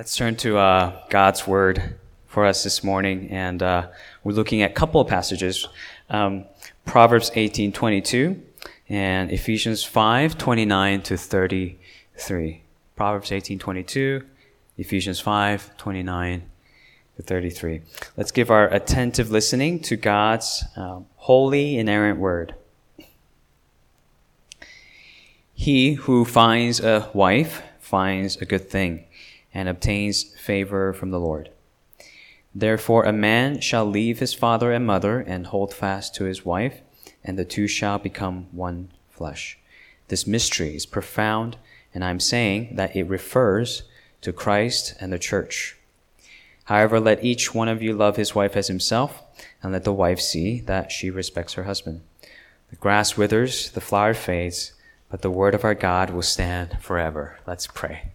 Let's turn to uh, God's word for us this morning, and uh, we're looking at a couple of passages: um, Proverbs eighteen twenty two and Ephesians five twenty nine to thirty three. Proverbs eighteen twenty two, Ephesians five twenty nine to thirty three. Let's give our attentive listening to God's uh, holy, inerrant word. He who finds a wife finds a good thing and obtains favor from the Lord. Therefore, a man shall leave his father and mother and hold fast to his wife, and the two shall become one flesh. This mystery is profound, and I'm saying that it refers to Christ and the church. However, let each one of you love his wife as himself, and let the wife see that she respects her husband. The grass withers, the flower fades, but the word of our God will stand forever. Let's pray.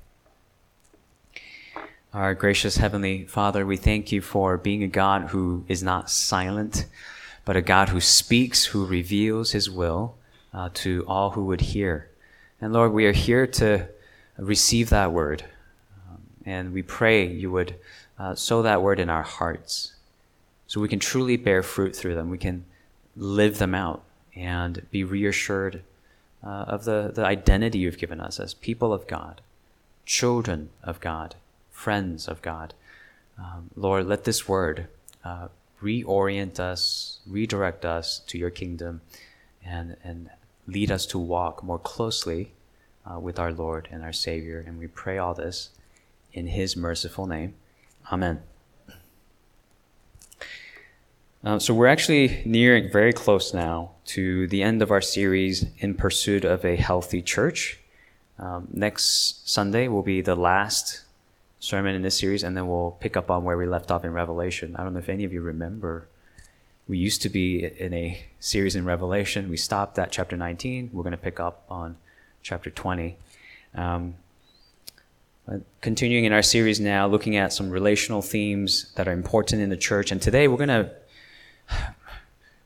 Our gracious Heavenly Father, we thank you for being a God who is not silent, but a God who speaks, who reveals his will uh, to all who would hear. And Lord, we are here to receive that word. Um, and we pray you would uh, sow that word in our hearts so we can truly bear fruit through them. We can live them out and be reassured uh, of the, the identity you've given us as people of God, children of God friends of God. Um, Lord, let this word uh, reorient us, redirect us to your kingdom, and, and lead us to walk more closely uh, with our Lord and our Savior. And we pray all this in His merciful name. Amen. Uh, so we're actually nearing very close now to the end of our series in pursuit of a healthy church. Um, next Sunday will be the last sermon in this series, and then we'll pick up on where we left off in Revelation. I don't know if any of you remember. We used to be in a series in Revelation. We stopped at chapter 19. We're going to pick up on chapter 20. Um, continuing in our series now, looking at some relational themes that are important in the church. And today we're going to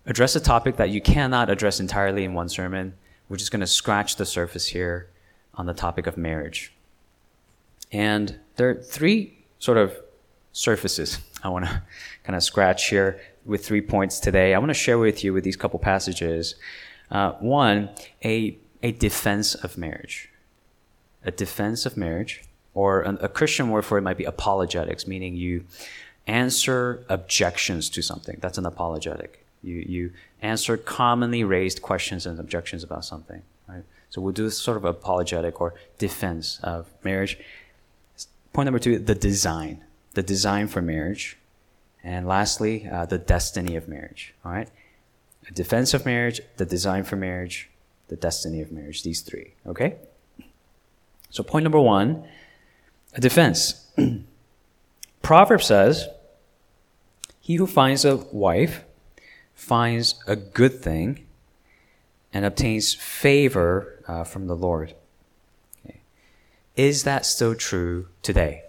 address a topic that you cannot address entirely in one sermon. We're just going to scratch the surface here on the topic of marriage. And there are three sort of surfaces I want to kind of scratch here with three points today. I want to share with you with these couple passages. Uh, one, a, a defense of marriage. A defense of marriage, or a, a Christian word for it might be apologetics, meaning you answer objections to something. That's an apologetic. You, you answer commonly raised questions and objections about something. Right? So we'll do this sort of apologetic or defense of marriage. Point number two, the design, the design for marriage. And lastly, uh, the destiny of marriage. All right? A defense of marriage, the design for marriage, the destiny of marriage. These three. Okay? So, point number one, a defense. Proverb says, He who finds a wife finds a good thing and obtains favor uh, from the Lord. Is that still true today?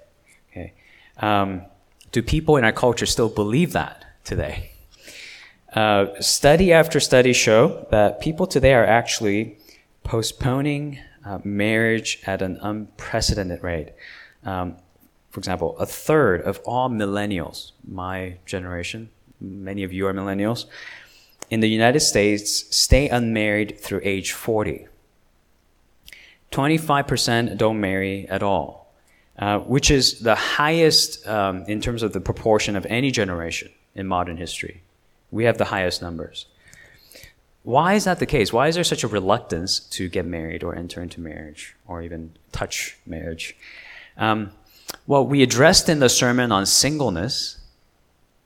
Okay. Um, do people in our culture still believe that today? Uh, study after study show that people today are actually postponing uh, marriage at an unprecedented rate. Um, for example, a third of all millennials, my generation, many of you are millennials, in the United States stay unmarried through age 40. 25% don't marry at all, uh, which is the highest um, in terms of the proportion of any generation in modern history. We have the highest numbers. Why is that the case? Why is there such a reluctance to get married or enter into marriage or even touch marriage? Um, well, we addressed in the sermon on singleness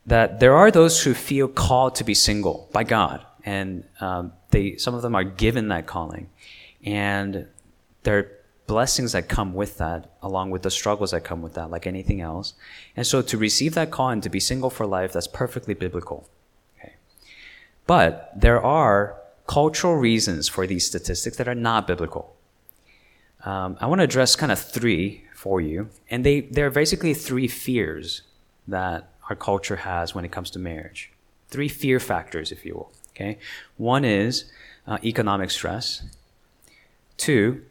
that there are those who feel called to be single by God, and um, they some of them are given that calling, and there are blessings that come with that, along with the struggles that come with that, like anything else. And so to receive that call and to be single for life, that's perfectly biblical. Okay. But there are cultural reasons for these statistics that are not biblical. Um, I want to address kind of three for you, and they they're basically three fears that our culture has when it comes to marriage. Three fear factors, if you will. Okay, one is uh, economic stress. Two,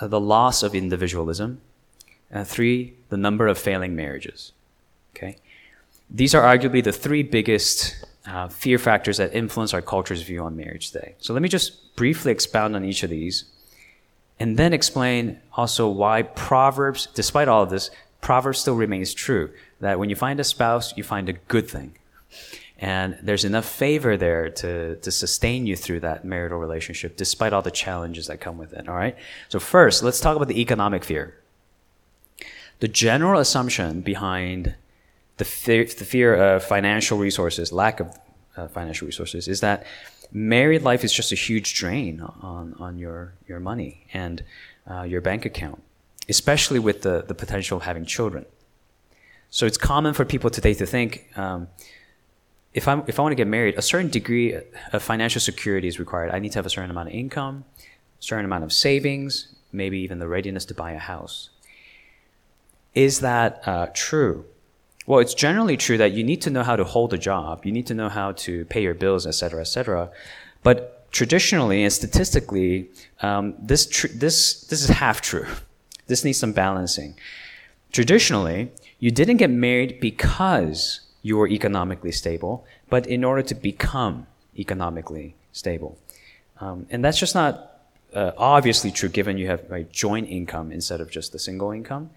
uh, the loss of individualism. Uh, three, the number of failing marriages. Okay? These are arguably the three biggest uh, fear factors that influence our culture's view on marriage today. So let me just briefly expound on each of these and then explain also why Proverbs, despite all of this, Proverbs still remains true. That when you find a spouse, you find a good thing. And there's enough favor there to, to sustain you through that marital relationship, despite all the challenges that come with it. All right? So, first, let's talk about the economic fear. The general assumption behind the fear, the fear of financial resources, lack of uh, financial resources, is that married life is just a huge drain on, on your, your money and uh, your bank account, especially with the, the potential of having children. So it's common for people today to think um, if, I'm, if I want to get married, a certain degree of financial security is required. I need to have a certain amount of income, a certain amount of savings, maybe even the readiness to buy a house. Is that uh, true? Well, it's generally true that you need to know how to hold a job, you need to know how to pay your bills, etc., etc. But traditionally and statistically, um, this tr- this this is half true. This needs some balancing. Traditionally, you didn't get married because you were economically stable, but in order to become economically stable, um, and that's just not uh, obviously true given you have a joint income instead of just the single income.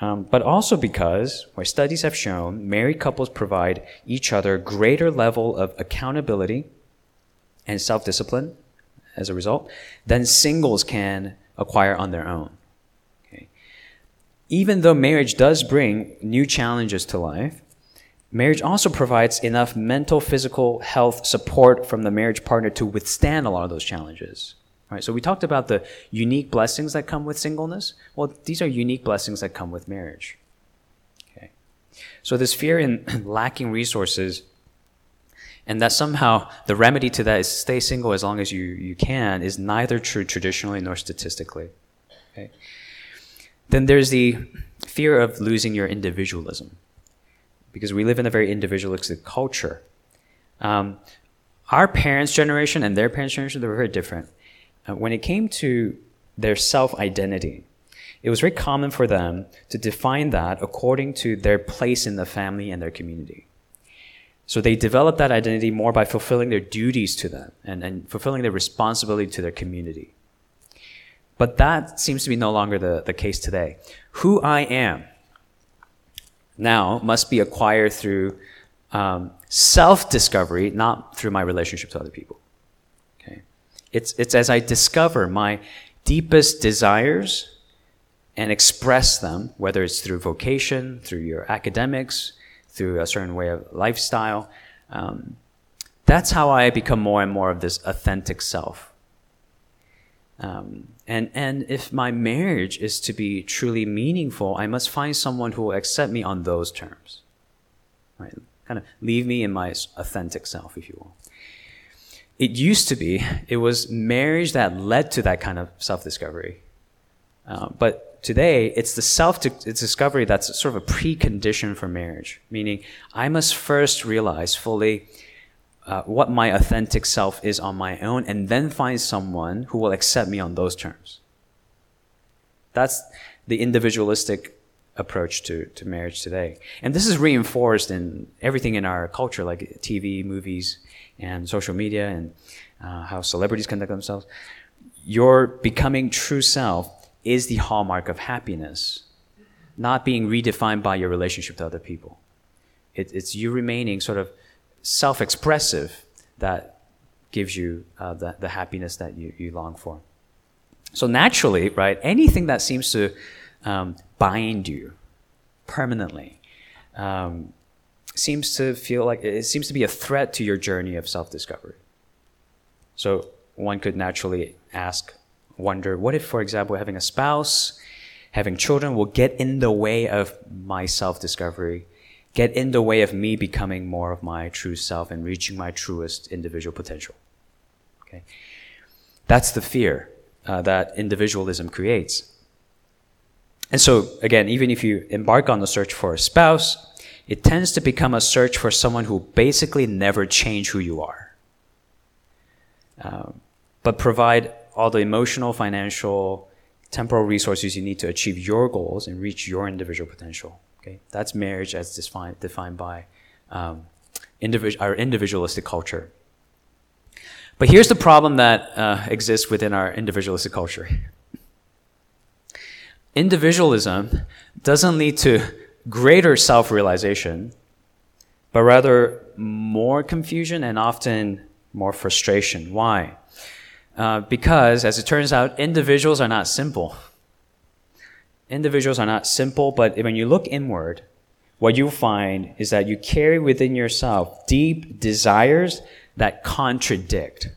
Um, but also because, where studies have shown, married couples provide each other greater level of accountability and self-discipline as a result than singles can acquire on their own. Okay. Even though marriage does bring new challenges to life, marriage also provides enough mental, physical health support from the marriage partner to withstand a lot of those challenges. Right, so we talked about the unique blessings that come with singleness. Well, these are unique blessings that come with marriage. Okay. So this fear in lacking resources and that somehow the remedy to that is stay single as long as you, you can is neither true traditionally nor statistically. Okay. Then there's the fear of losing your individualism because we live in a very individualistic culture. Um, our parents' generation and their parents' generation, they were very different uh, when it came to their self identity, it was very common for them to define that according to their place in the family and their community. So they developed that identity more by fulfilling their duties to them and, and fulfilling their responsibility to their community. But that seems to be no longer the, the case today. Who I am now must be acquired through um, self discovery, not through my relationship to other people. Okay? It's, it's as I discover my deepest desires and express them, whether it's through vocation, through your academics, through a certain way of lifestyle. Um, that's how I become more and more of this authentic self. Um, and, and if my marriage is to be truly meaningful, I must find someone who will accept me on those terms. Right? Kind of leave me in my authentic self, if you will it used to be, it was marriage that led to that kind of self discovery. Uh, but today, it's the self discovery that's sort of a precondition for marriage, meaning I must first realize fully uh, what my authentic self is on my own and then find someone who will accept me on those terms. That's the individualistic approach to, to marriage today. And this is reinforced in everything in our culture, like TV, movies, and social media and uh, how celebrities conduct themselves, your becoming true self is the hallmark of happiness, not being redefined by your relationship to other people. It, it's you remaining sort of self expressive that gives you uh, the, the happiness that you, you long for. So, naturally, right, anything that seems to um, bind you permanently um, seems to feel like it seems to be a threat to your journey of self discovery. So one could naturally ask, wonder, what if, for example, having a spouse, having children will get in the way of my self discovery, get in the way of me becoming more of my true self and reaching my truest individual potential? Okay. That's the fear uh, that individualism creates. And so, again, even if you embark on the search for a spouse, it tends to become a search for someone who basically never change who you are, um, but provide all the emotional, financial, temporal resources you need to achieve your goals and reach your individual potential. Okay, that's marriage as defined defined by um, individual, our individualistic culture. But here's the problem that uh, exists within our individualistic culture. Individualism doesn't lead to greater self-realization, but rather more confusion and often more frustration. Why? Uh, because, as it turns out, individuals are not simple. Individuals are not simple, but when you look inward, what you find is that you carry within yourself deep desires that contradict.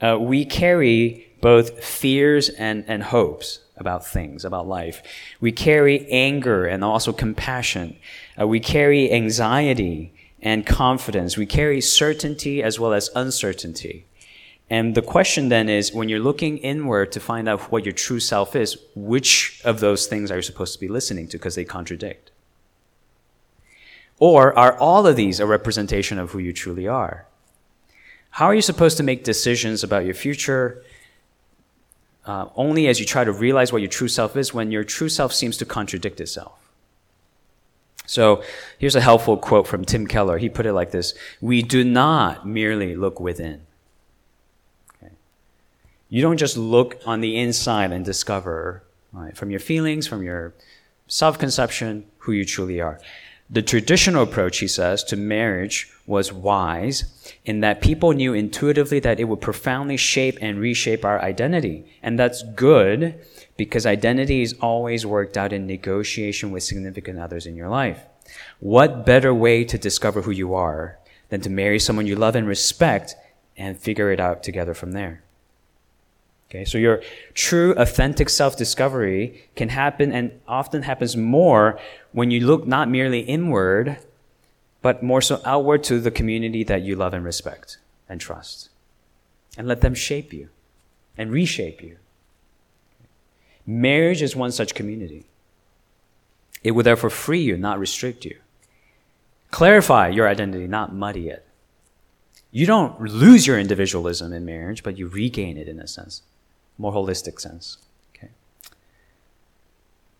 Uh, we carry both fears and, and hopes about things, about life. We carry anger and also compassion. Uh, we carry anxiety and confidence. We carry certainty as well as uncertainty. And the question then is when you're looking inward to find out what your true self is, which of those things are you supposed to be listening to because they contradict? Or are all of these a representation of who you truly are? How are you supposed to make decisions about your future uh, only as you try to realize what your true self is when your true self seems to contradict itself? So here's a helpful quote from Tim Keller. He put it like this We do not merely look within. You don't just look on the inside and discover right, from your feelings, from your self conception, who you truly are. The traditional approach, he says, to marriage was wise in that people knew intuitively that it would profoundly shape and reshape our identity. And that's good because identity is always worked out in negotiation with significant others in your life. What better way to discover who you are than to marry someone you love and respect and figure it out together from there? Okay, so your true, authentic self discovery can happen and often happens more when you look not merely inward, but more so outward to the community that you love and respect and trust. And let them shape you and reshape you. Marriage is one such community. It will therefore free you, not restrict you. Clarify your identity, not muddy it. You don't lose your individualism in marriage, but you regain it in a sense more holistic sense. Okay.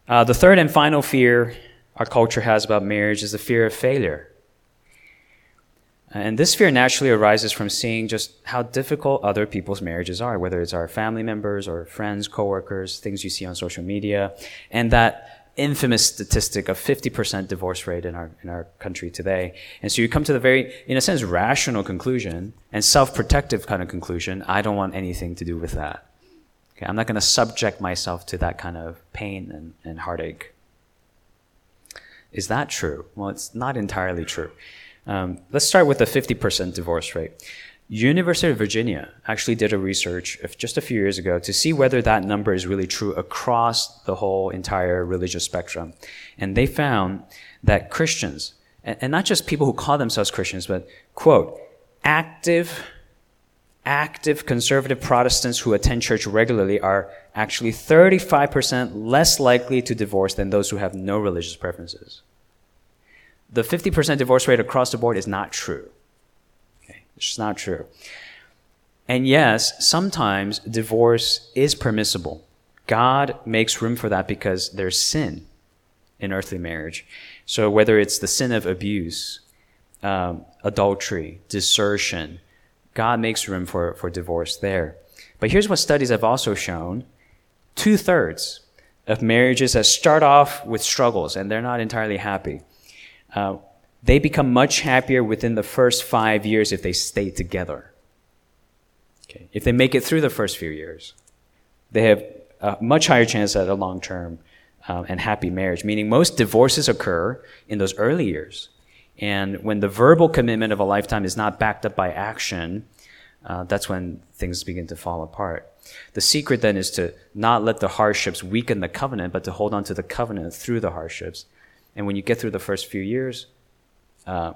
Uh, the third and final fear our culture has about marriage is the fear of failure. And this fear naturally arises from seeing just how difficult other people's marriages are, whether it's our family members or friends, coworkers, things you see on social media, and that infamous statistic of 50% divorce rate in our, in our country today. And so you come to the very, in a sense, rational conclusion and self-protective kind of conclusion, I don't want anything to do with that. Okay, I'm not going to subject myself to that kind of pain and, and heartache. Is that true? Well, it's not entirely true. Um, let's start with the 50% divorce rate. University of Virginia actually did a research just a few years ago to see whether that number is really true across the whole entire religious spectrum. And they found that Christians, and, and not just people who call themselves Christians, but quote, active active conservative Protestants who attend church regularly are actually 35% less likely to divorce than those who have no religious preferences. The 50% divorce rate across the board is not true. Okay, it's just not true. And yes, sometimes divorce is permissible. God makes room for that because there's sin in earthly marriage. So whether it's the sin of abuse, um, adultery, desertion, God makes room for, for divorce there. But here's what studies have also shown two thirds of marriages that start off with struggles and they're not entirely happy. Uh, they become much happier within the first five years if they stay together. Okay. If they make it through the first few years, they have a much higher chance at a long term um, and happy marriage, meaning most divorces occur in those early years. And when the verbal commitment of a lifetime is not backed up by action, uh, that's when things begin to fall apart. The secret then is to not let the hardships weaken the covenant, but to hold on to the covenant through the hardships. And when you get through the first few years, uh,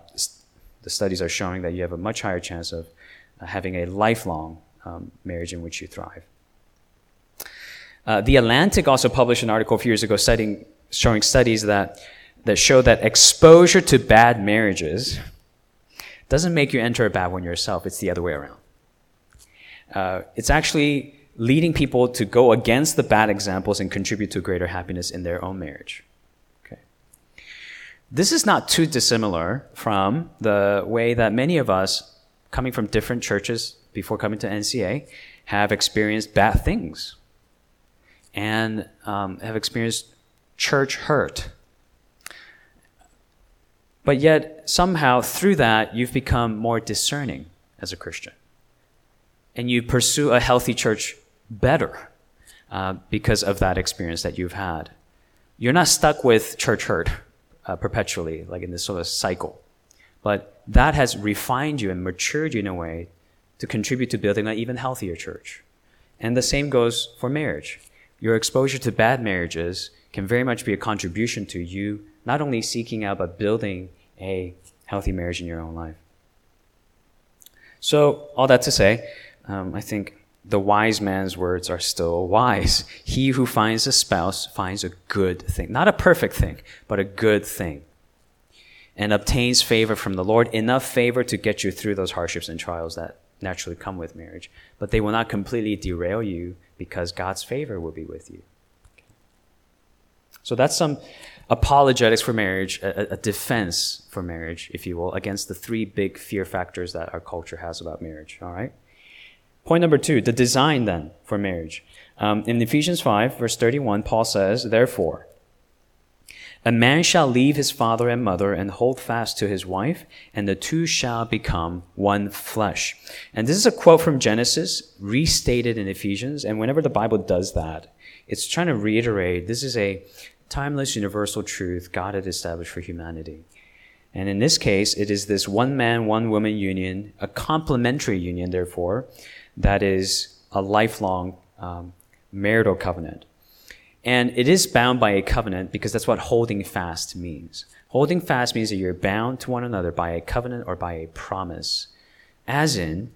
the studies are showing that you have a much higher chance of uh, having a lifelong um, marriage in which you thrive. Uh, the Atlantic also published an article a few years ago citing, showing studies that that show that exposure to bad marriages doesn't make you enter a bad one yourself. It's the other way around. Uh, it's actually leading people to go against the bad examples and contribute to greater happiness in their own marriage. Okay. This is not too dissimilar from the way that many of us, coming from different churches before coming to NCA, have experienced bad things and um, have experienced church hurt. But yet, somehow, through that, you've become more discerning as a Christian. And you pursue a healthy church better uh, because of that experience that you've had. You're not stuck with church hurt uh, perpetually, like in this sort of cycle. But that has refined you and matured you in a way to contribute to building an even healthier church. And the same goes for marriage. Your exposure to bad marriages can very much be a contribution to you not only seeking out but building a healthy marriage in your own life. So, all that to say, um, I think the wise man's words are still wise. He who finds a spouse finds a good thing. Not a perfect thing, but a good thing. And obtains favor from the Lord, enough favor to get you through those hardships and trials that naturally come with marriage. But they will not completely derail you because God's favor will be with you. So that's some apologetics for marriage, a, a, defense for marriage, if you will, against the three big fear factors that our culture has about marriage. All right? Point number two, the design then for marriage. Um, in Ephesians 5, verse 31, Paul says, Therefore, a man shall leave his father and mother and hold fast to his wife, and the two shall become one flesh. And this is a quote from Genesis, restated in Ephesians. And whenever the Bible does that, it's trying to reiterate this is a timeless universal truth God had established for humanity. And in this case, it is this one man, one woman union, a complementary union, therefore, that is a lifelong um, marital covenant. And it is bound by a covenant because that's what holding fast means. Holding fast means that you're bound to one another by a covenant or by a promise. As in,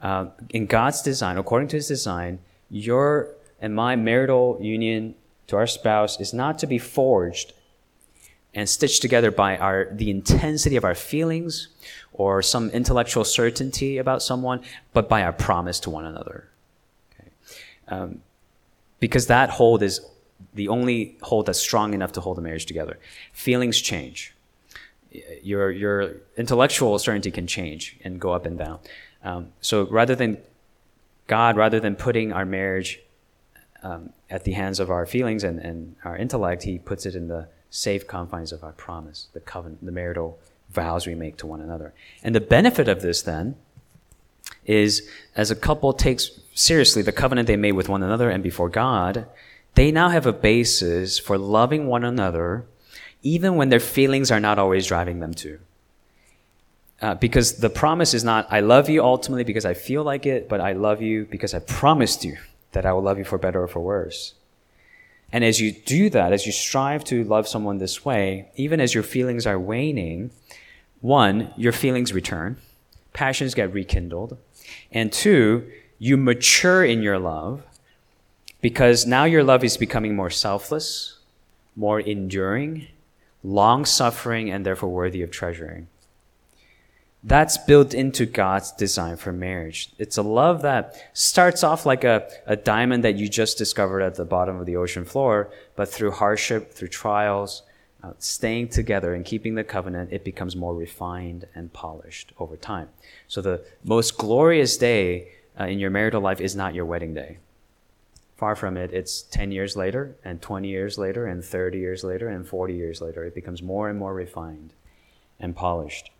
uh, in God's design, according to his design, your and my marital union to our spouse is not to be forged and stitched together by our, the intensity of our feelings or some intellectual certainty about someone, but by our promise to one another. Okay? Um, because that hold is the only hold that's strong enough to hold a marriage together. Feelings change. Your, your intellectual certainty can change and go up and down. Um, so rather than God, rather than putting our marriage um, at the hands of our feelings and, and our intellect, He puts it in the safe confines of our promise, the covenant, the marital vows we make to one another. And the benefit of this then is as a couple takes seriously the covenant they made with one another and before God, they now have a basis for loving one another even when their feelings are not always driving them to. Uh, because the promise is not, I love you ultimately because I feel like it, but I love you because I promised you that I will love you for better or for worse. And as you do that, as you strive to love someone this way, even as your feelings are waning, one, your feelings return, passions get rekindled, and two, you mature in your love because now your love is becoming more selfless, more enduring, long suffering, and therefore worthy of treasuring. That's built into God's design for marriage. It's a love that starts off like a, a diamond that you just discovered at the bottom of the ocean floor, but through hardship, through trials, uh, staying together and keeping the covenant, it becomes more refined and polished over time. So the most glorious day uh, in your marital life is not your wedding day. Far from it, it's 10 years later, and 20 years later, and 30 years later, and 40 years later. It becomes more and more refined and polished.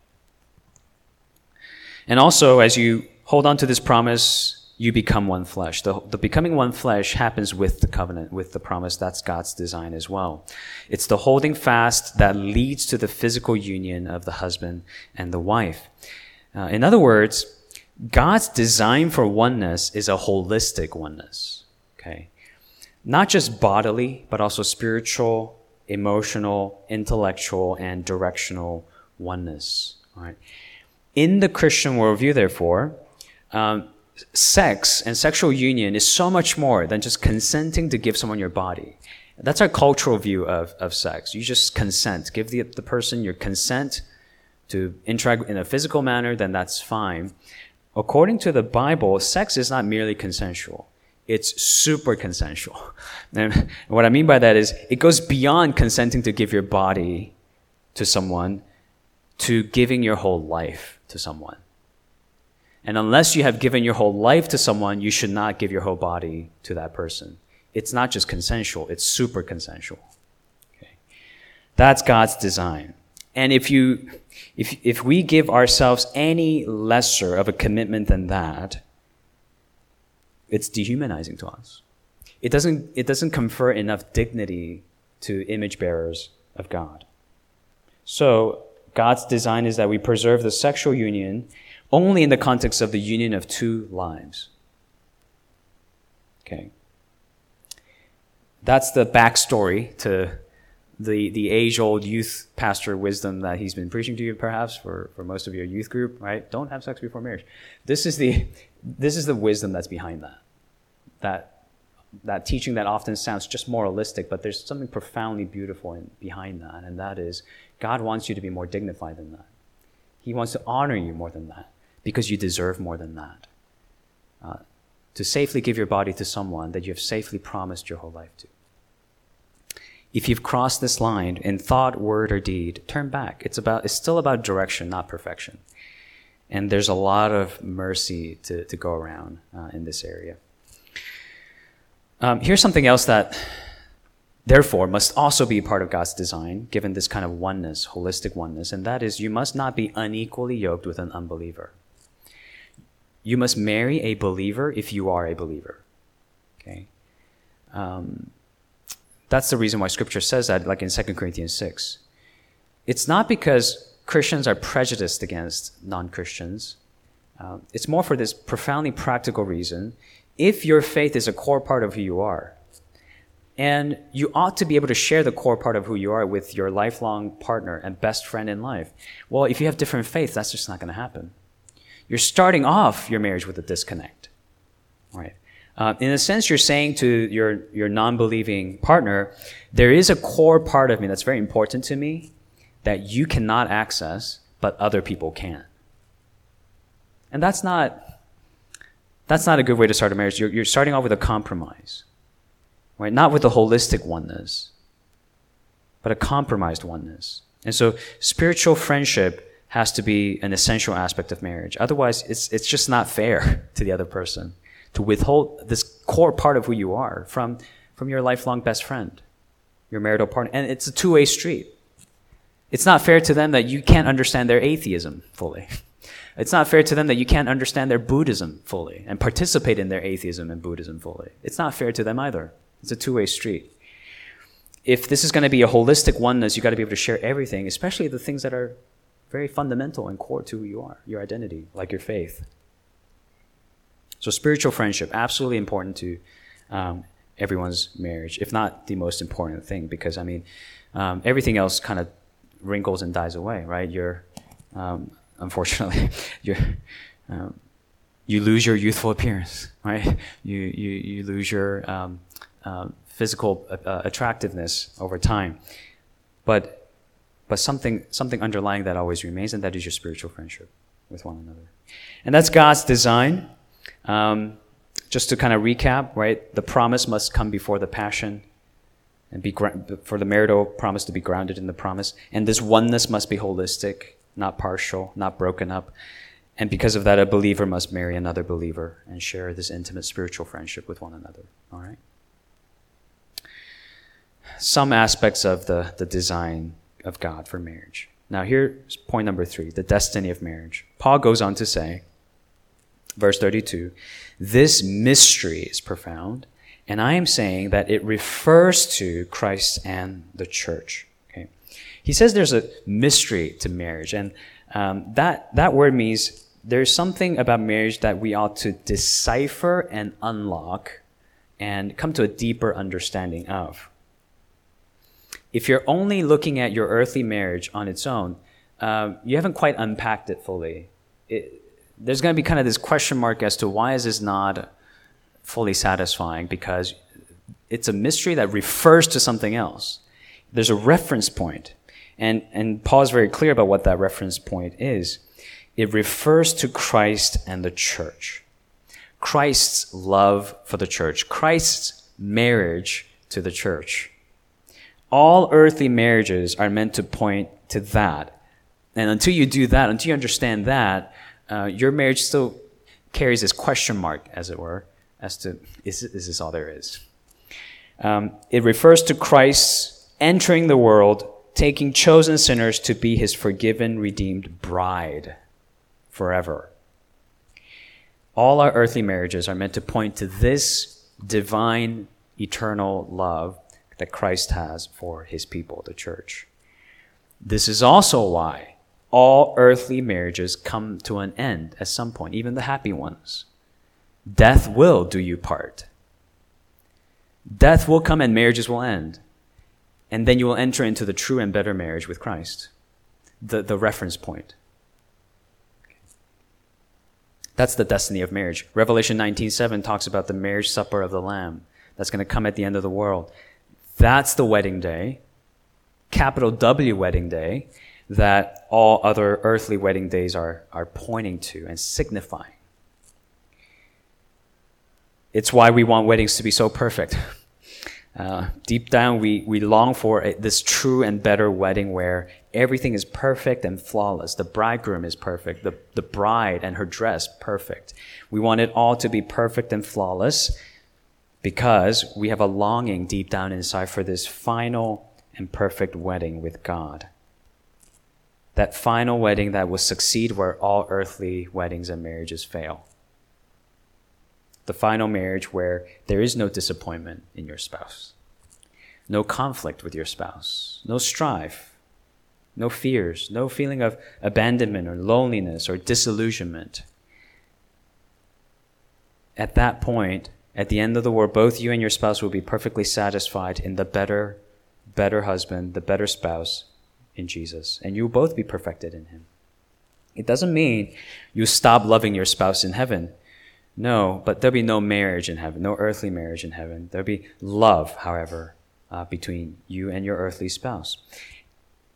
And also, as you hold on to this promise, you become one flesh. The, the, becoming one flesh happens with the covenant, with the promise. That's God's design as well. It's the holding fast that leads to the physical union of the husband and the wife. Uh, in other words, God's design for oneness is a holistic oneness. Okay. Not just bodily, but also spiritual, emotional, intellectual, and directional oneness. All right in the Christian worldview, therefore, um, sex and sexual union is so much more than just consenting to give someone your body. That's our cultural view of, of sex. You just consent. Give the, the person your consent to interact in a physical manner, then that's fine. According to the Bible, sex is not merely consensual. It's super consensual. And what I mean by that is it goes beyond consenting to give your body to someone to giving your whole life to someone. And unless you have given your whole life to someone, you should not give your whole body to that person. It's not just consensual, it's super consensual. Okay. That's God's design. And if you if if we give ourselves any lesser of a commitment than that, it's dehumanizing to us. It doesn't it doesn't confer enough dignity to image bearers of God. So God's design is that we preserve the sexual union only in the context of the union of two lives. Okay. That's the backstory to the, the age old youth pastor wisdom that he's been preaching to you, perhaps, for, for most of your youth group, right? Don't have sex before marriage. This is the, this is the wisdom that's behind that. That, that teaching that often sounds just moralistic, but there's something profoundly beautiful in, behind that, and that is God wants you to be more dignified than that. He wants to honor you more than that because you deserve more than that. Uh, to safely give your body to someone that you have safely promised your whole life to. If you've crossed this line in thought, word, or deed, turn back. It's about it's still about direction, not perfection. And there's a lot of mercy to, to go around uh, in this area. Um, here's something else that, therefore, must also be part of God's design, given this kind of oneness, holistic oneness, and that is you must not be unequally yoked with an unbeliever. You must marry a believer if you are a believer. Okay? Um, that's the reason why Scripture says that, like in 2 Corinthians 6. It's not because Christians are prejudiced against non Christians. Uh, it's more for this profoundly practical reason. If your faith is a core part of who you are, and you ought to be able to share the core part of who you are with your lifelong partner and best friend in life. Well, if you have different faiths, that's just not going to happen you're starting off your marriage with a disconnect. Right? Uh, in a sense, you're saying to your, your non believing partner, there is a core part of me that's very important to me that you cannot access, but other people can. And that's not, that's not a good way to start a marriage. You're, you're starting off with a compromise, right? Not with a holistic oneness, but a compromised oneness. And so spiritual friendship has to be an essential aspect of marriage. Otherwise, it's, it's just not fair to the other person to withhold this core part of who you are from, from your lifelong best friend, your marital partner. And it's a two way street. It's not fair to them that you can't understand their atheism fully. It's not fair to them that you can't understand their Buddhism fully and participate in their atheism and Buddhism fully. It's not fair to them either. It's a two way street. If this is going to be a holistic oneness, you've got to be able to share everything, especially the things that are very fundamental and core to who you are, your identity, like your faith. So, spiritual friendship, absolutely important to um, everyone's marriage, if not the most important thing, because I mean, um, everything else kind of wrinkles and dies away, right? You're, um, unfortunately, you're, um, you lose your youthful appearance, right? You, you, you lose your um, physical uh, attractiveness over time. But but something, something underlying that always remains, and that is your spiritual friendship with one another. And that's God's design. Um, just to kind of recap, right? The promise must come before the passion, and be for the marital promise to be grounded in the promise. And this oneness must be holistic, not partial, not broken up. And because of that, a believer must marry another believer and share this intimate spiritual friendship with one another. All right? Some aspects of the, the design of God for marriage. Now, here's point number three the destiny of marriage. Paul goes on to say, verse 32, this mystery is profound, and I am saying that it refers to Christ and the church. Okay? He says there's a mystery to marriage, and um, that, that word means there's something about marriage that we ought to decipher and unlock and come to a deeper understanding of if you're only looking at your earthly marriage on its own, um, you haven't quite unpacked it fully. It, there's going to be kind of this question mark as to why is this not fully satisfying because it's a mystery that refers to something else. There's a reference point, and and Paul is very clear about what that reference point is. It refers to Christ and the church. Christ's love for the church, Christ's marriage to the church. All earthly marriages are meant to point to that. And until you do that, until you understand that, uh, your marriage still carries this question mark, as it were, as to is, is this all there is? Um, it refers to Christ entering the world, taking chosen sinners to be his forgiven, redeemed bride forever. All our earthly marriages are meant to point to this divine, eternal love that Christ has for his people, the church. This is also why all earthly marriages come to an end at some point, even the happy ones. Death will do you part. Death will come and marriages will end. And then you will enter into the true and better marriage with Christ, the, the reference point. That's the destiny of marriage. Revelation 19:7 talks about the marriage supper of the lamb that's going to come at the end of the world. That's the wedding day, capital W wedding day, that all other earthly wedding days are, are pointing to and signifying. It's why we want weddings to be so perfect. Uh, deep down, we, we long for a, this true and better wedding where everything is perfect and flawless. The bridegroom is perfect, the, the bride and her dress perfect. We want it all to be perfect and flawless because we have a longing deep down inside for this final and perfect wedding with God. That final wedding that will succeed where all earthly weddings and marriages fail. The final marriage where there is no disappointment in your spouse, no conflict with your spouse, no strife, no fears, no feeling of abandonment or loneliness or disillusionment. At that point, at the end of the war, both you and your spouse will be perfectly satisfied in the better, better husband, the better spouse in Jesus. And you'll both be perfected in him. It doesn't mean you stop loving your spouse in heaven. No, but there'll be no marriage in heaven, no earthly marriage in heaven. There'll be love, however, uh, between you and your earthly spouse.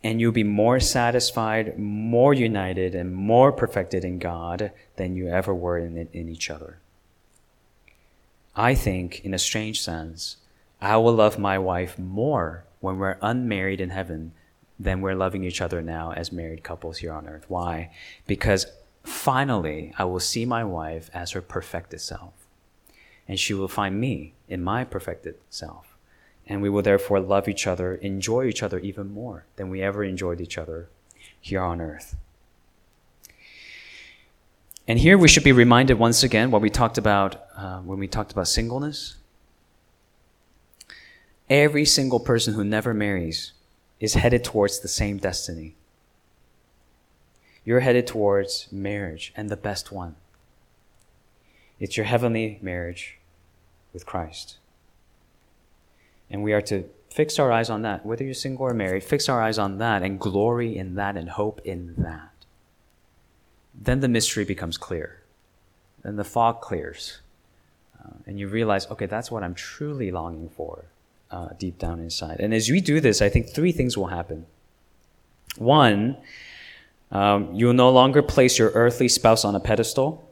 And you'll be more satisfied, more united, and more perfected in God than you ever were in, in each other. I think, in a strange sense, I will love my wife more when we're unmarried in heaven than we're loving each other now as married couples here on earth. Why? Because finally I will see my wife as her perfected self. And she will find me in my perfected self. And we will therefore love each other, enjoy each other even more than we ever enjoyed each other here on earth. And here we should be reminded once again what we talked about uh, when we talked about singleness. Every single person who never marries is headed towards the same destiny. You're headed towards marriage and the best one. It's your heavenly marriage with Christ. And we are to fix our eyes on that. Whether you're single or married, fix our eyes on that and glory in that and hope in that then the mystery becomes clear. Then the fog clears. Uh, and you realize, okay, that's what I'm truly longing for uh, deep down inside. And as we do this, I think three things will happen. One, um, you'll no longer place your earthly spouse on a pedestal,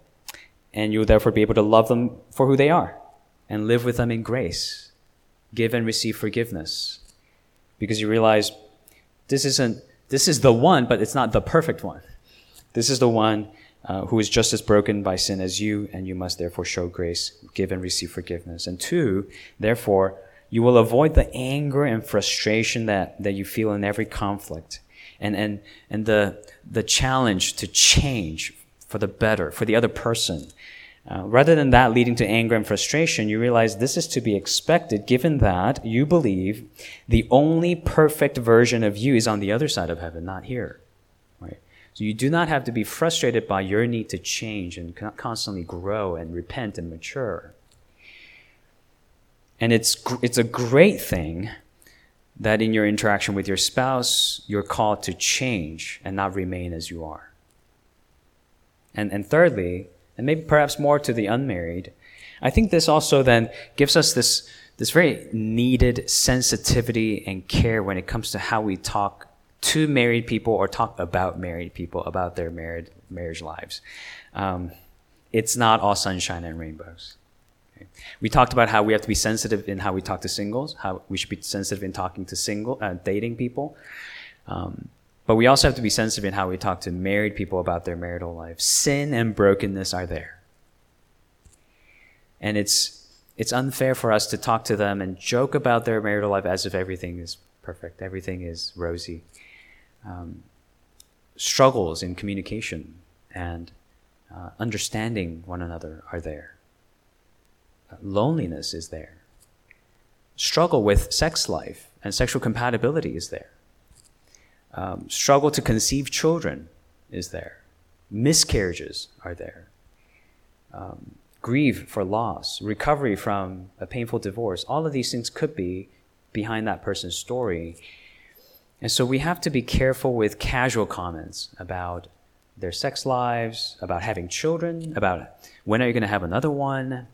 and you'll therefore be able to love them for who they are and live with them in grace, give and receive forgiveness. Because you realize this isn't, this is the one, but it's not the perfect one. This is the one uh, who is just as broken by sin as you, and you must therefore show grace, give and receive forgiveness. And two, therefore, you will avoid the anger and frustration that, that you feel in every conflict and, and, and the, the challenge to change for the better, for the other person. Uh, rather than that leading to anger and frustration, you realize this is to be expected given that you believe the only perfect version of you is on the other side of heaven, not here. So you do not have to be frustrated by your need to change and constantly grow and repent and mature. And it's, it's a great thing that in your interaction with your spouse, you're called to change and not remain as you are. And, and thirdly, and maybe perhaps more to the unmarried, I think this also then gives us this, this very needed sensitivity and care when it comes to how we talk to married people or talk about married people about their married marriage lives. Um, it's not all sunshine and rainbows. Okay? We talked about how we have to be sensitive in how we talk to singles, how we should be sensitive in talking to single, uh, dating people. Um, but we also have to be sensitive in how we talk to married people about their marital life. Sin and brokenness are there. And it's, it's unfair for us to talk to them and joke about their marital life as if everything is perfect, everything is rosy. Um, struggles in communication and uh, understanding one another are there. Uh, loneliness is there. Struggle with sex life and sexual compatibility is there. Um, struggle to conceive children is there. Miscarriages are there. Um, for loss, recovery from a painful divorce. All of these things could be behind that person's story. And so we have to be careful with casual comments about their sex lives, about having children, about when are you going to have another one?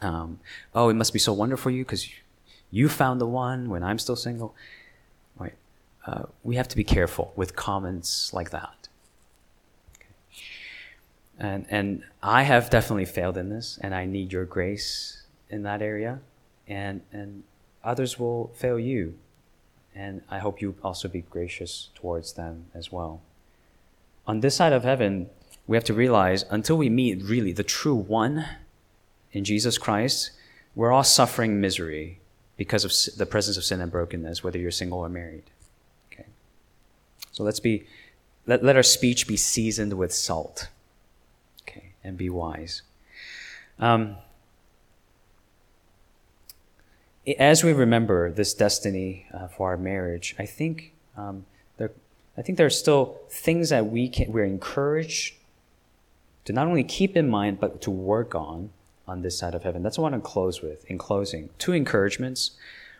Um, oh, it must be so wonderful for you because you found the one when I'm still single. Right? Uh, we have to be careful with comments like that. And and I have definitely failed in this, and I need your grace in that area, and and others will fail you, and I hope you also be gracious towards them as well on this side of heaven, we have to realize until we meet really the true one in Jesus Christ, we're all suffering misery because of the presence of sin and brokenness, whether you're single or married. Okay. So let's be, let, let our speech be seasoned with salt. Okay. And be wise. Um, as we remember this destiny uh, for our marriage, I think um, there, I think there are still things that we can, we're encouraged to not only keep in mind, but to work on on this side of heaven. That's what I want to close with. In closing, two encouragements.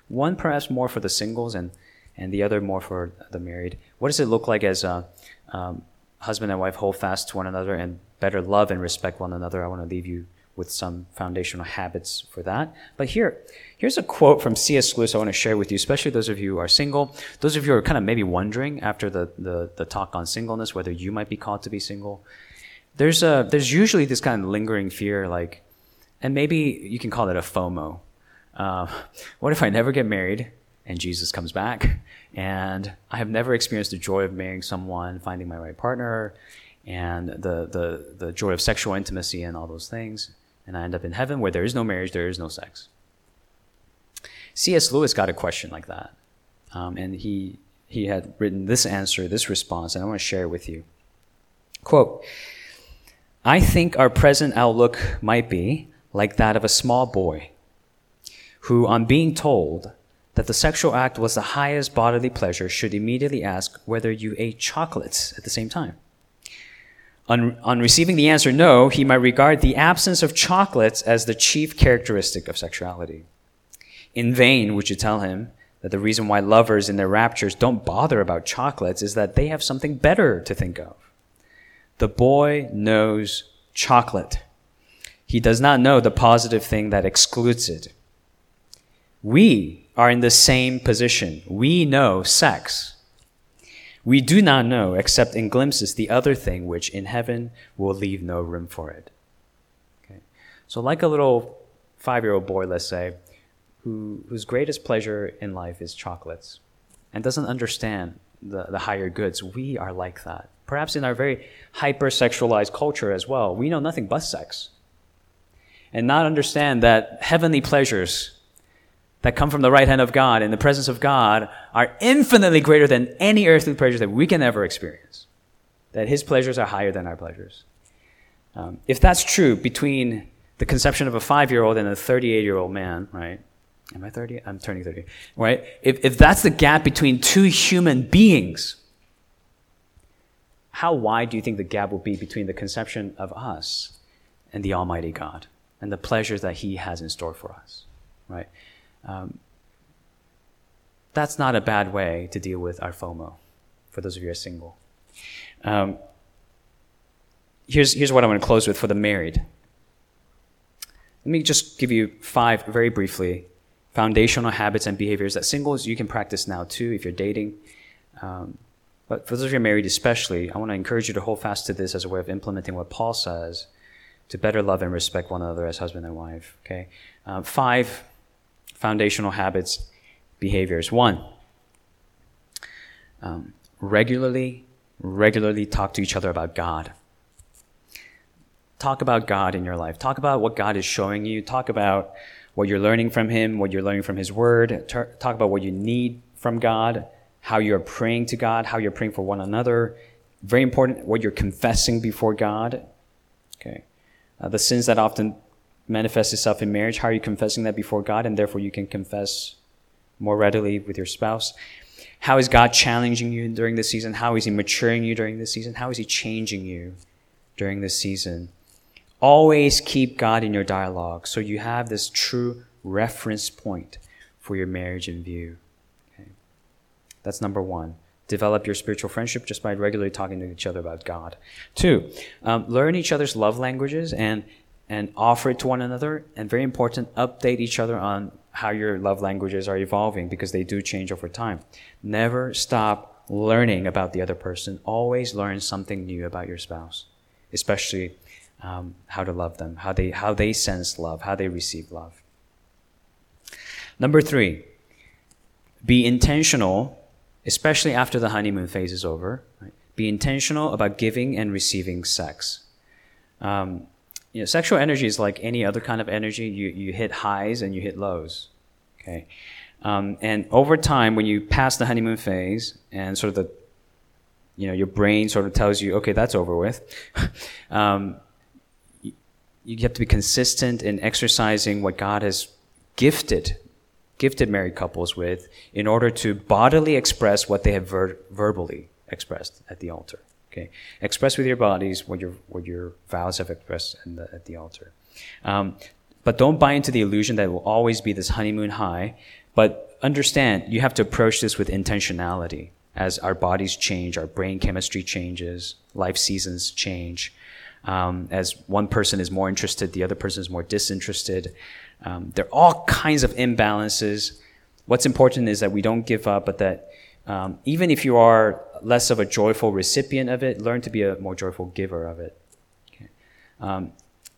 One perhaps more for the singles and, and the other more for the married. What does it look like as a um, husband and wife hold fast to one another and better love and respect one another? I want to leave you with some foundational habits for that. But here, here's a quote from C.S. Lewis I want to share with you, especially those of you who are single. Those of you who are kind of maybe wondering after the, the, the talk on singleness whether you might be called to be single. There's, a, there's usually this kind of lingering fear, like, and maybe you can call it a FOMO. Uh, what if I never get married and Jesus comes back and I have never experienced the joy of marrying someone, finding my right partner, and the, the, the joy of sexual intimacy and all those things? And I end up in heaven where there is no marriage, there is no sex. C.S. Lewis got a question like that, um, and he he had written this answer, this response, and I want to share it with you. Quote: I think our present outlook might be like that of a small boy who, on being told that the sexual act was the highest bodily pleasure, should immediately ask whether you ate chocolates at the same time. On, on receiving the answer no, he might regard the absence of chocolates as the chief characteristic of sexuality. In vain would you tell him that the reason why lovers in their raptures don't bother about chocolates is that they have something better to think of. The boy knows chocolate. He does not know the positive thing that excludes it. We are in the same position. We know sex. We do not know, except in glimpses, the other thing which in heaven will leave no room for it. Okay? So, like a little five year old boy, let's say, who, whose greatest pleasure in life is chocolates and doesn't understand the, the higher goods, we are like that. Perhaps in our very hypersexualized culture as well, we know nothing but sex. And not understand that heavenly pleasures that come from the right hand of God in the presence of God are infinitely greater than any earthly pleasures that we can ever experience. That His pleasures are higher than our pleasures. Um, if that's true between the conception of a five year old and a 38 year old man, right? Am I 30? I'm turning 30, right? If, if that's the gap between two human beings, how wide do you think the gap will be between the conception of us and the Almighty God and the pleasures that He has in store for us, right? Um, that's not a bad way to deal with our FOMO, for those of you who are single. Um, here's, here's what I want to close with for the married. Let me just give you five, very briefly, foundational habits and behaviors that singles you can practice now too if you're dating. Um, but for those of you married, especially, I want to encourage you to hold fast to this as a way of implementing what Paul says to better love and respect one another as husband and wife. Okay, uh, five foundational habits, behaviors. One, um, regularly, regularly talk to each other about God. Talk about God in your life. Talk about what God is showing you. Talk about what you're learning from Him, what you're learning from His Word. Talk about what you need from God, how you're praying to God, how you're praying for one another. Very important, what you're confessing before God. Okay. Uh, the sins that often manifest itself in marriage, how are you confessing that before God, and therefore you can confess more readily with your spouse? How is God challenging you during this season? How is He maturing you during this season? How is He changing you during this season? Always keep God in your dialogue so you have this true reference point for your marriage in view. Okay. That's number one. Develop your spiritual friendship just by regularly talking to each other about God. Two, um, learn each other's love languages and and offer it to one another. And very important, update each other on how your love languages are evolving because they do change over time. Never stop learning about the other person. Always learn something new about your spouse, especially um, how to love them, how they, how they sense love, how they receive love. Number three, be intentional, especially after the honeymoon phase is over. Right? Be intentional about giving and receiving sex. Um, you know, sexual energy is like any other kind of energy. You, you hit highs and you hit lows. Okay. Um, and over time, when you pass the honeymoon phase and sort of the, you know, your brain sort of tells you, okay, that's over with. um, you have to be consistent in exercising what God has gifted gifted married couples with in order to bodily express what they have ver- verbally expressed at the altar. Okay, express with your bodies what your what your vows have expressed the, at the altar. Um, but don't buy into the illusion that it will always be this honeymoon high. But understand you have to approach this with intentionality as our bodies change, our brain chemistry changes, life seasons change. Um, as one person is more interested, the other person is more disinterested. Um, there are all kinds of imbalances. What's important is that we don't give up, but that um, even if you are less of a joyful recipient of it, learn to be a more joyful giver of it. Okay. Um,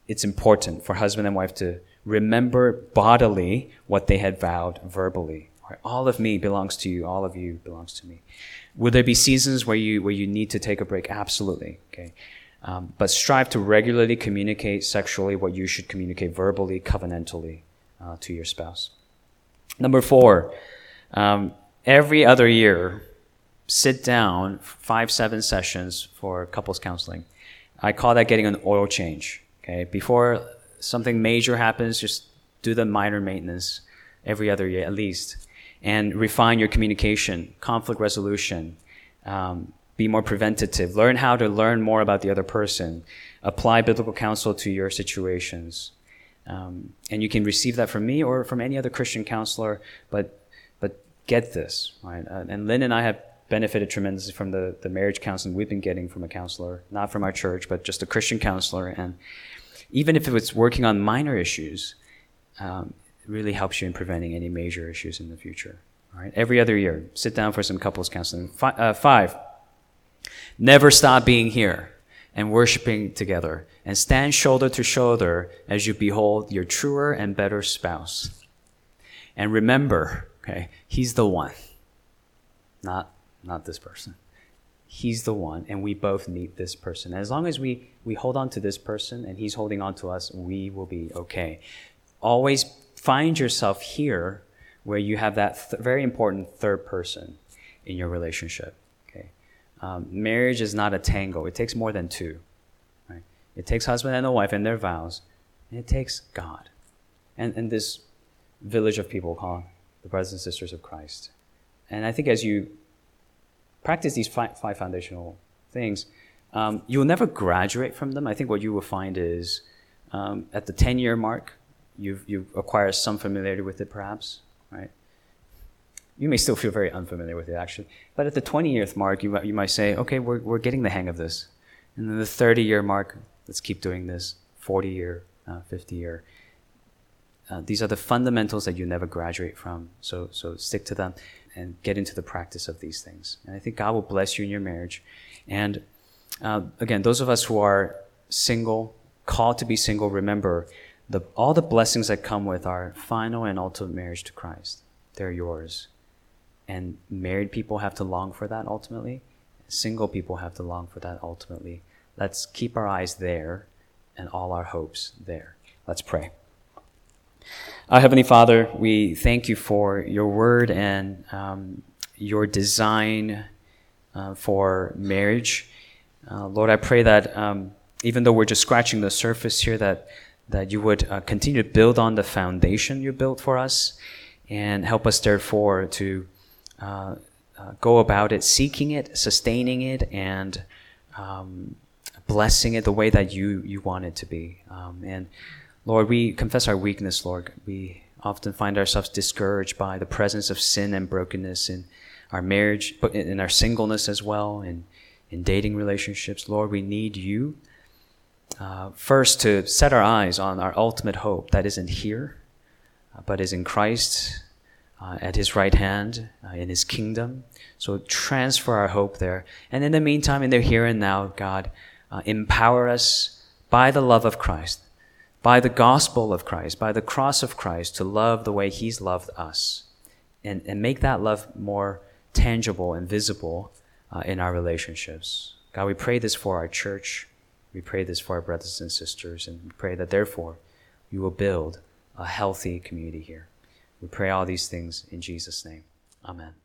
it's important for husband and wife to remember bodily what they had vowed verbally. All of me belongs to you. All of you belongs to me. Will there be seasons where you where you need to take a break? Absolutely. Okay. Um, but strive to regularly communicate sexually what you should communicate verbally, covenantally uh, to your spouse. Number four, um, every other year, sit down five, seven sessions for couples counseling. I call that getting an oil change. Okay, before something major happens, just do the minor maintenance every other year at least, and refine your communication, conflict resolution, um, be more preventative, learn how to learn more about the other person, apply biblical counsel to your situations. Um, and you can receive that from me or from any other Christian counselor, but, but get this, right? Uh, and Lynn and I have benefited tremendously from the, the marriage counseling we've been getting from a counselor, not from our church, but just a Christian counselor. And even if it's working on minor issues, um, it really helps you in preventing any major issues in the future. All right, every other year, sit down for some couples counseling. Uh, five Never stop being here and worshiping together, and stand shoulder to shoulder as you behold your truer and better spouse. And remember, okay, he's the one, not not this person. He's the one, and we both need this person. And as long as we we hold on to this person and he's holding on to us, we will be okay. Always find yourself here where you have that th- very important third person in your relationship. Um, marriage is not a tango. It takes more than two. Right? It takes husband and a wife and their vows, and it takes God, and and this village of people called the brothers and sisters of Christ. And I think as you practice these five, five foundational things, um, you will never graduate from them. I think what you will find is um, at the 10 year mark, you've, you've acquired some familiarity with it, perhaps, right? you may still feel very unfamiliar with it actually. But at the 20 year mark, you, you might say, okay, we're, we're getting the hang of this. And then the 30 year mark, let's keep doing this. 40 year, uh, 50 year. Uh, these are the fundamentals that you never graduate from. So, so stick to them and get into the practice of these things. And I think God will bless you in your marriage. And uh, again, those of us who are single, called to be single, remember the, all the blessings that come with our final and ultimate marriage to Christ. They're yours. And married people have to long for that ultimately. Single people have to long for that ultimately. Let's keep our eyes there and all our hopes there. Let's pray. Our Heavenly Father, we thank you for your word and um, your design uh, for marriage. Uh, Lord, I pray that um, even though we're just scratching the surface here, that that you would uh, continue to build on the foundation you built for us, and help us therefore to uh, uh, go about it, seeking it, sustaining it, and um, blessing it the way that you you want it to be. Um, and Lord, we confess our weakness. Lord, we often find ourselves discouraged by the presence of sin and brokenness in our marriage, but in our singleness as well, and in dating relationships. Lord, we need you uh, first to set our eyes on our ultimate hope that isn't here, uh, but is in Christ, uh, at his right hand, uh, in his kingdom. So transfer our hope there. And in the meantime, in the here and now, God, uh, empower us by the love of Christ, by the gospel of Christ, by the cross of Christ to love the way he's loved us. And, and make that love more tangible and visible uh, in our relationships. God, we pray this for our church. We pray this for our brothers and sisters, and we pray that therefore you will build a healthy community here. We pray all these things in Jesus' name. Amen.